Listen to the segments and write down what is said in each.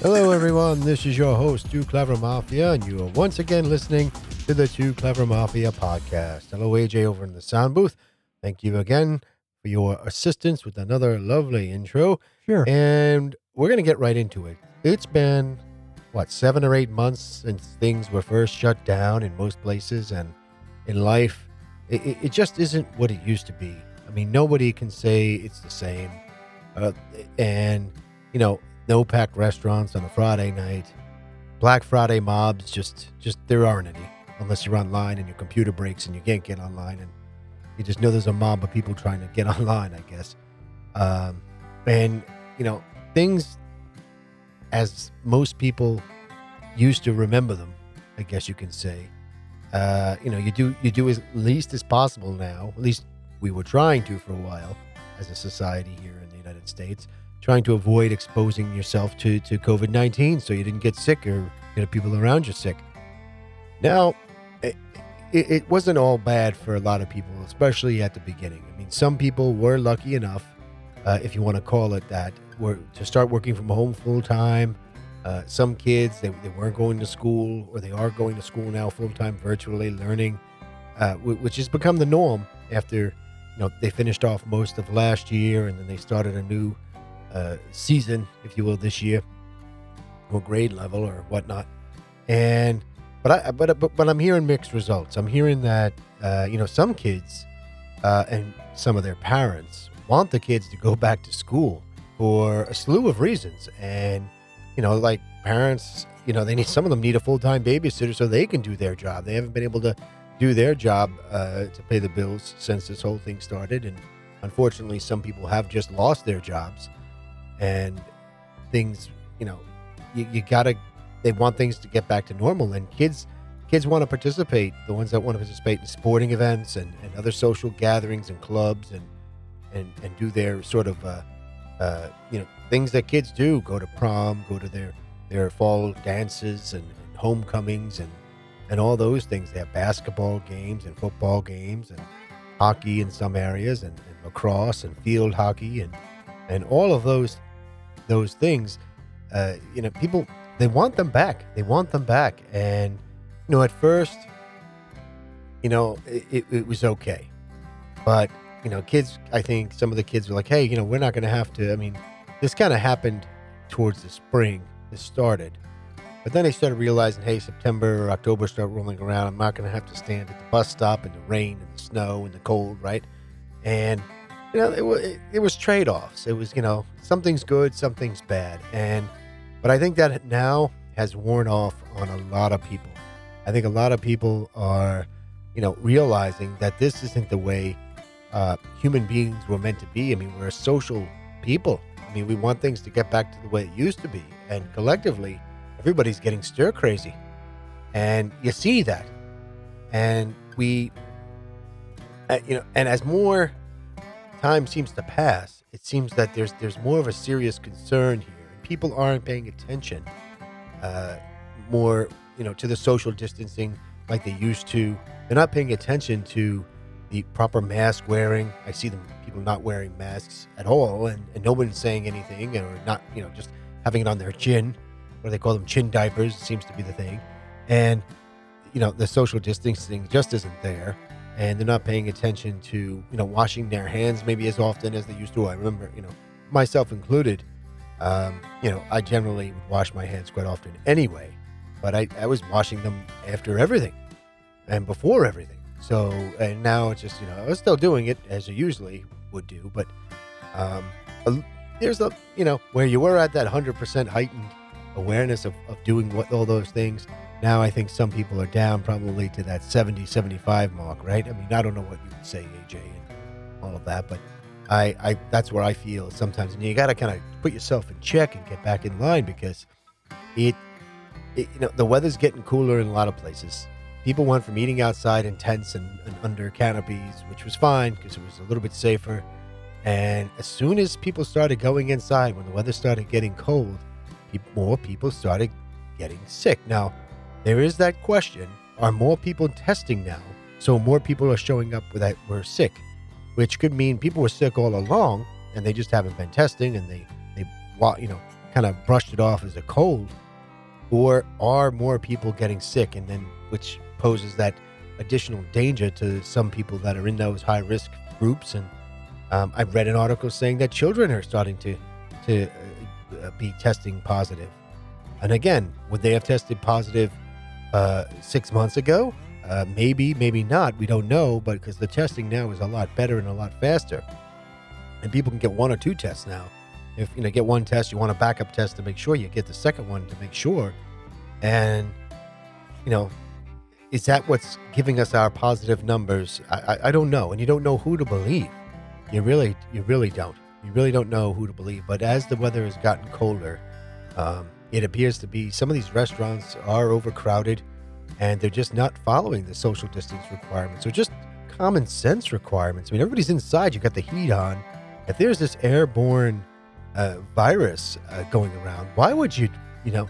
Hello, everyone. This is your host, Too Clever Mafia, and you are once again listening to the Too Clever Mafia podcast. Hello, AJ, over in the sound booth. Thank you again for your assistance with another lovely intro. Sure. And we're going to get right into it. It's been, what, seven or eight months since things were first shut down in most places and in life. It, it, it just isn't what it used to be. I mean, nobody can say it's the same. Uh, and, you know, no packed restaurants on a Friday night. Black Friday mobs, just, just there aren't any unless you're online and your computer breaks and you can't get online. And you just know there's a mob of people trying to get online, I guess. Um, and, you know, things as most people used to remember them, I guess you can say. Uh, you know, you do you do as least as possible now. At least we were trying to for a while as a society here in the United States, trying to avoid exposing yourself to to COVID nineteen so you didn't get sick or get people around you sick. Now, it, it, it wasn't all bad for a lot of people, especially at the beginning. I mean, some people were lucky enough, uh, if you want to call it that, were to start working from home full time. Uh, some kids they, they weren't going to school, or they are going to school now full time, virtually learning, uh, which has become the norm after you know they finished off most of last year, and then they started a new uh, season, if you will, this year, or grade level or whatnot. And but I but but, but I'm hearing mixed results. I'm hearing that uh, you know some kids uh, and some of their parents want the kids to go back to school for a slew of reasons, and you know like parents, you know they need some of them need a full time babysitter so they can do their job. They haven't been able to do their job uh, to pay the bills since this whole thing started, and unfortunately, some people have just lost their jobs, and things you know you, you gotta they want things to get back to normal. And kids kids want to participate the ones that want to participate in sporting events and, and other social gatherings and clubs and and and do their sort of uh, uh, you know things that kids do. Go to prom go to their their fall dances and, and homecomings and and all those things. They have basketball games and football games and hockey in some areas and, and lacrosse and field hockey and and all of those those things uh, you know people they want them back. They want them back. And, you know, at first, you know, it, it was okay. But, you know, kids, I think some of the kids were like, hey, you know, we're not going to have to. I mean, this kind of happened towards the spring. This started. But then they started realizing, hey, September or October start rolling around. I'm not going to have to stand at the bus stop in the rain and the snow and the cold, right? And, you know, it, was, it, it was trade offs. It was, you know, something's good, something's bad. And, but I think that now has worn off on a lot of people. I think a lot of people are, you know, realizing that this isn't the way uh, human beings were meant to be. I mean, we're social people. I mean, we want things to get back to the way it used to be. And collectively, everybody's getting stir crazy. And you see that. And we, uh, you know, and as more time seems to pass, it seems that there's there's more of a serious concern here people aren't paying attention uh, more, you know, to the social distancing like they used to. They're not paying attention to the proper mask wearing. I see them people not wearing masks at all, and, and no one's saying anything, or not, you know, just having it on their chin. What do they call them? Chin diapers seems to be the thing, and you know, the social distancing just isn't there. And they're not paying attention to, you know, washing their hands maybe as often as they used to. I remember, you know, myself included, um, you know, I generally would wash my hands quite often anyway, but I, I was washing them after everything and before everything. So, and now it's just, you know, I was still doing it as I usually would do, but um, there's a, you know, where you were at that 100% heightened awareness of, of doing what all those things. Now I think some people are down probably to that 70, 75 mark, right? I mean, I don't know what you would say, AJ, and all of that, but I, I that's where I feel sometimes, and you got to kind of put yourself in check and get back in line because it, it, you know, the weather's getting cooler in a lot of places. People went from eating outside in tents and, and under canopies, which was fine because it was a little bit safer. And as soon as people started going inside, when the weather started getting cold, more people started getting sick. Now, there is that question: Are more people testing now? So more people are showing up that were sick which could mean people were sick all along and they just haven't been testing and they they you know kind of brushed it off as a cold, or are more people getting sick, and then which poses that additional danger to some people that are in those high risk groups. And um, I've read an article saying that children are starting to to uh, be testing positive. And again, would they have tested positive uh, six months ago? Uh, maybe, maybe not. We don't know, but because the testing now is a lot better and a lot faster, and people can get one or two tests now. If you know, get one test, you want a backup test to make sure. You get the second one to make sure, and you know, is that what's giving us our positive numbers? I, I, I don't know, and you don't know who to believe. You really, you really don't. You really don't know who to believe. But as the weather has gotten colder, um, it appears to be some of these restaurants are overcrowded and they're just not following the social distance requirements or just common sense requirements. I mean, everybody's inside, you've got the heat on. If there's this airborne uh, virus uh, going around, why would you, you know,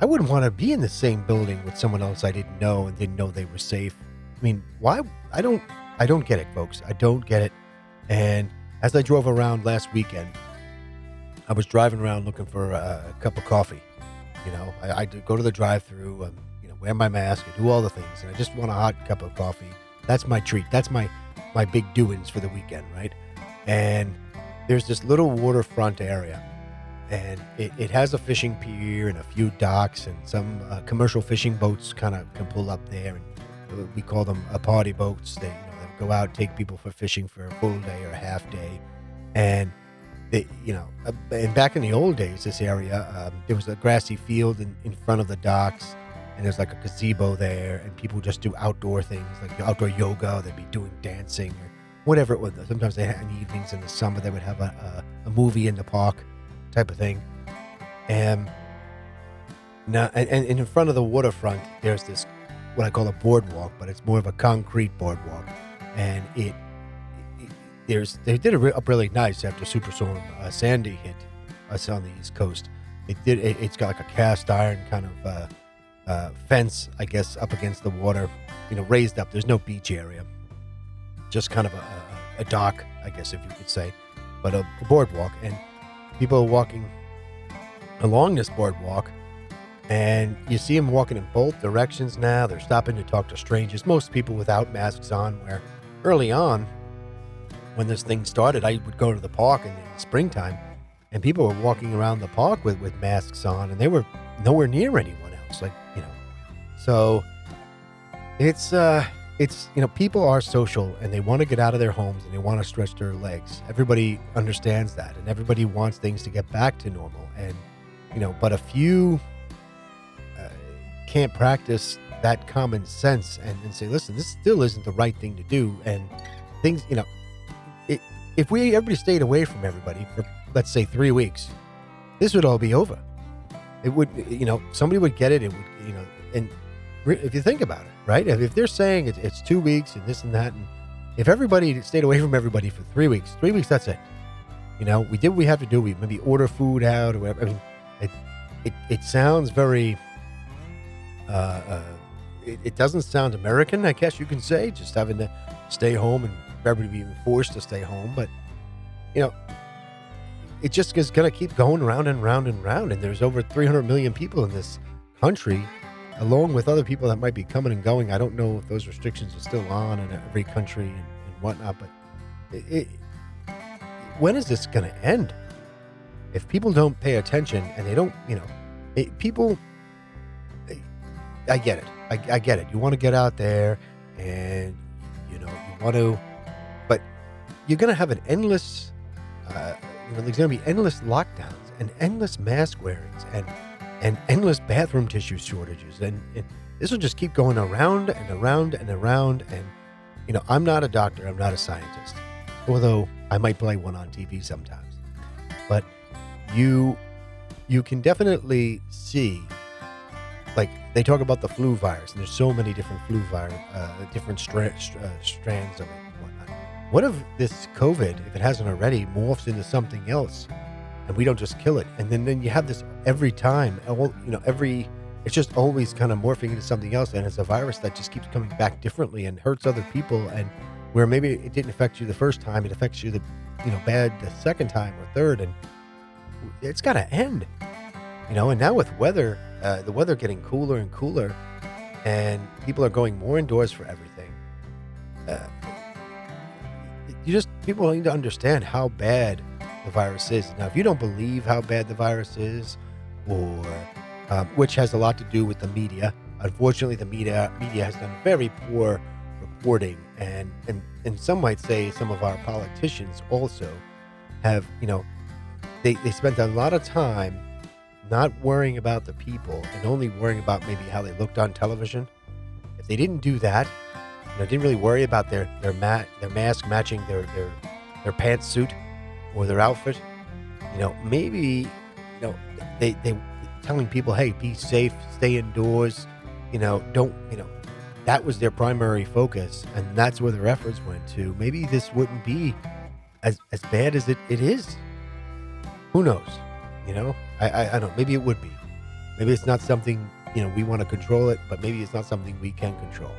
I wouldn't want to be in the same building with someone else I didn't know and didn't know they were safe. I mean, why? I don't, I don't get it, folks. I don't get it. And as I drove around last weekend, I was driving around looking for a, cup of coffee. You know, I, I go to the drive-through, um, you know, wear my mask, I do all the things, and I just want a hot cup of coffee. That's my treat. That's my my big doings for the weekend, right? And there's this little waterfront area, and it, it has a fishing pier and a few docks, and some uh, commercial fishing boats kind of can pull up there, and we call them a party boats. They you know go out, take people for fishing for a full day or a half day, and you know, uh, and back in the old days, this area um, there was a grassy field in, in front of the docks, and there's like a gazebo there, and people just do outdoor things like outdoor yoga. They'd be doing dancing or whatever it was. Sometimes they had in evenings in the summer they would have a, a, a movie in the park, type of thing. And now, and, and in front of the waterfront, there's this what I call a boardwalk, but it's more of a concrete boardwalk, and it there's they did it up really nice after Superstorm uh, Sandy hit us on the East Coast. It did. It, has got like a cast iron kind of uh, uh, fence, I guess, up against the water. You know, raised up. There's no beach area, just kind of a, a, a dock, I guess, if you could say, but a, a boardwalk, and people are walking along this boardwalk. And you see them walking in both directions now. They're stopping to talk to strangers. Most people without masks on, where early on when this thing started, I would go to the park in springtime, and people were walking around the park with, with masks on, and they were nowhere near anyone else. Like you know, so it's uh, it's you know, people are social and they want to get out of their homes and they want to stretch their legs. Everybody understands that, and everybody wants things to get back to normal. And you know, but a few uh, can't practice that common sense and, and say, listen, this still isn't the right thing to do, and things, you know if we everybody stayed away from everybody for let's say three weeks, this would all be over. It would, you know, somebody would get it. It would, you know, and if you think about it, right? If, they're saying it's, two weeks and this and that, and if everybody stayed away from everybody for three weeks, three weeks, that's it. You know, we did what we have to do. We maybe order food out or whatever. I mean, it it, it sounds very. Uh, uh, it, it doesn't sound American, I guess you can say, just having to stay home and everybody being forced to stay home. But, you know, it just is going to keep going round and round and round. And there's over 300 million people in this country, along with other people that might be coming and going. I don't know if those restrictions are still on in every country and, and whatnot, but it, it, when is this going to end? If people don't pay attention and they don't, you know, it, people, I get it. I, I get it. You want to get out there and, you know, you want to you're going to have an endless, uh, you know, there's going to be endless lockdowns and endless mask wearings and and endless bathroom tissue shortages, and, and this will just keep going around and around and around. And you know, I'm not a doctor, I'm not a scientist, although I might play one on TV sometimes. But you you can definitely see like they talk about the flu virus and there's so many different flu virus uh, different stra- uh, strands of it what if this COVID, if it hasn't already, morphs into something else and we don't just kill it? And then, then you have this every time, you know, every, it's just always kind of morphing into something else. And it's a virus that just keeps coming back differently and hurts other people. And where maybe it didn't affect you the first time, it affects you the, you know, bad the second time or third. And it's got to end. You know, and now with weather, uh, the weather getting cooler and cooler, and people are going more indoors for everything. Uh, you just people need to understand how bad the virus is. Now, if you don't believe how bad the virus is, or um, which has a lot to do with the media, unfortunately, the media media has done very poor reporting, and and and some might say some of our politicians also have you know they they spent a lot of time not worrying about the people and only worrying about maybe how they looked on television. If they didn't do that, you know, didn't really worry about their their mat their mask matching their their their pantsuit or their outfit, you know, maybe you know they they telling people, hey, be safe, stay indoors, you know, don't you know, that was their primary focus, and that's where their efforts went to. Maybe this wouldn't be as as bad as it, it is. Who knows? You know, I, I, I don't. Maybe it would be. Maybe it's not something you know we want to control it, but maybe it's not something we can control.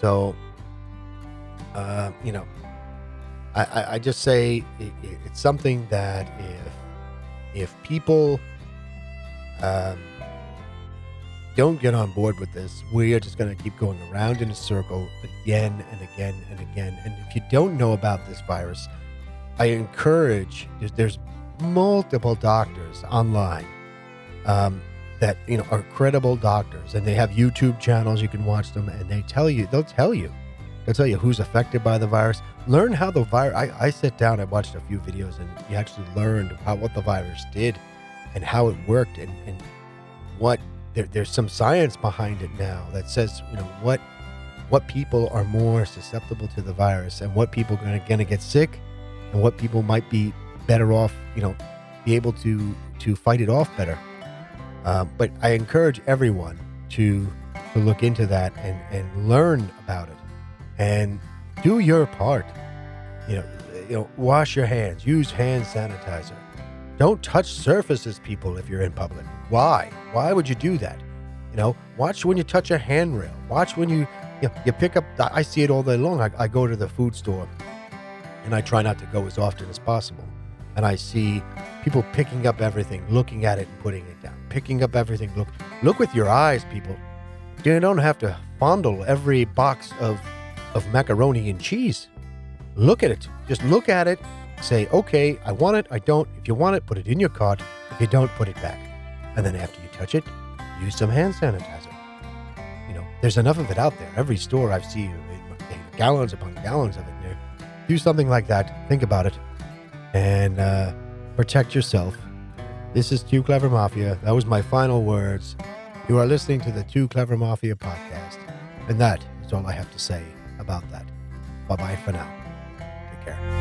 So, uh, you know, I, I, I just say it, it's something that if if people um, don't get on board with this, we are just going to keep going around in a circle again and again and again. And if you don't know about this virus, I encourage there's, there's multiple doctors online um, that you know are credible doctors, and they have YouTube channels. You can watch them, and they tell you they'll tell you they'll tell you who's affected by the virus. Learn how the virus. I, I sit down. I watched a few videos, and you actually learned how what the virus did, and how it worked, and, and what there, there's some science behind it now that says you know what what people are more susceptible to the virus, and what people are going to get sick, and what people might be better off, you know, be able to to fight it off better. Um, but I encourage everyone to to look into that and and learn about it and do your part. You know, you know, wash your hands, use hand sanitizer. Don't touch surfaces, people, if you're in public. Why? Why would you do that? You know, watch when you touch a handrail. Watch when you you, know, you pick up. I see it all day long. I, I go to the food store, and I try not to go as often as possible and I see people picking up everything, looking at it and putting it down. Picking up everything. Look look with your eyes, people. You don't have to fondle every box of of macaroni and cheese. Look at it. Just look at it. Say, okay, I want it, I don't. If you want it, put it in your cart. If you don't, put it back. And then after you touch it, use some hand sanitizer. You know, there's enough of it out there. Every store I've seen, gallons upon gallons of it. Do something like that. Think about it and uh, protect yourself. This is Too Clever Mafia. That was my final words. You are listening to the Too Clever Mafia podcast. And that is all I have to say about that. Bye bye for now. Take care.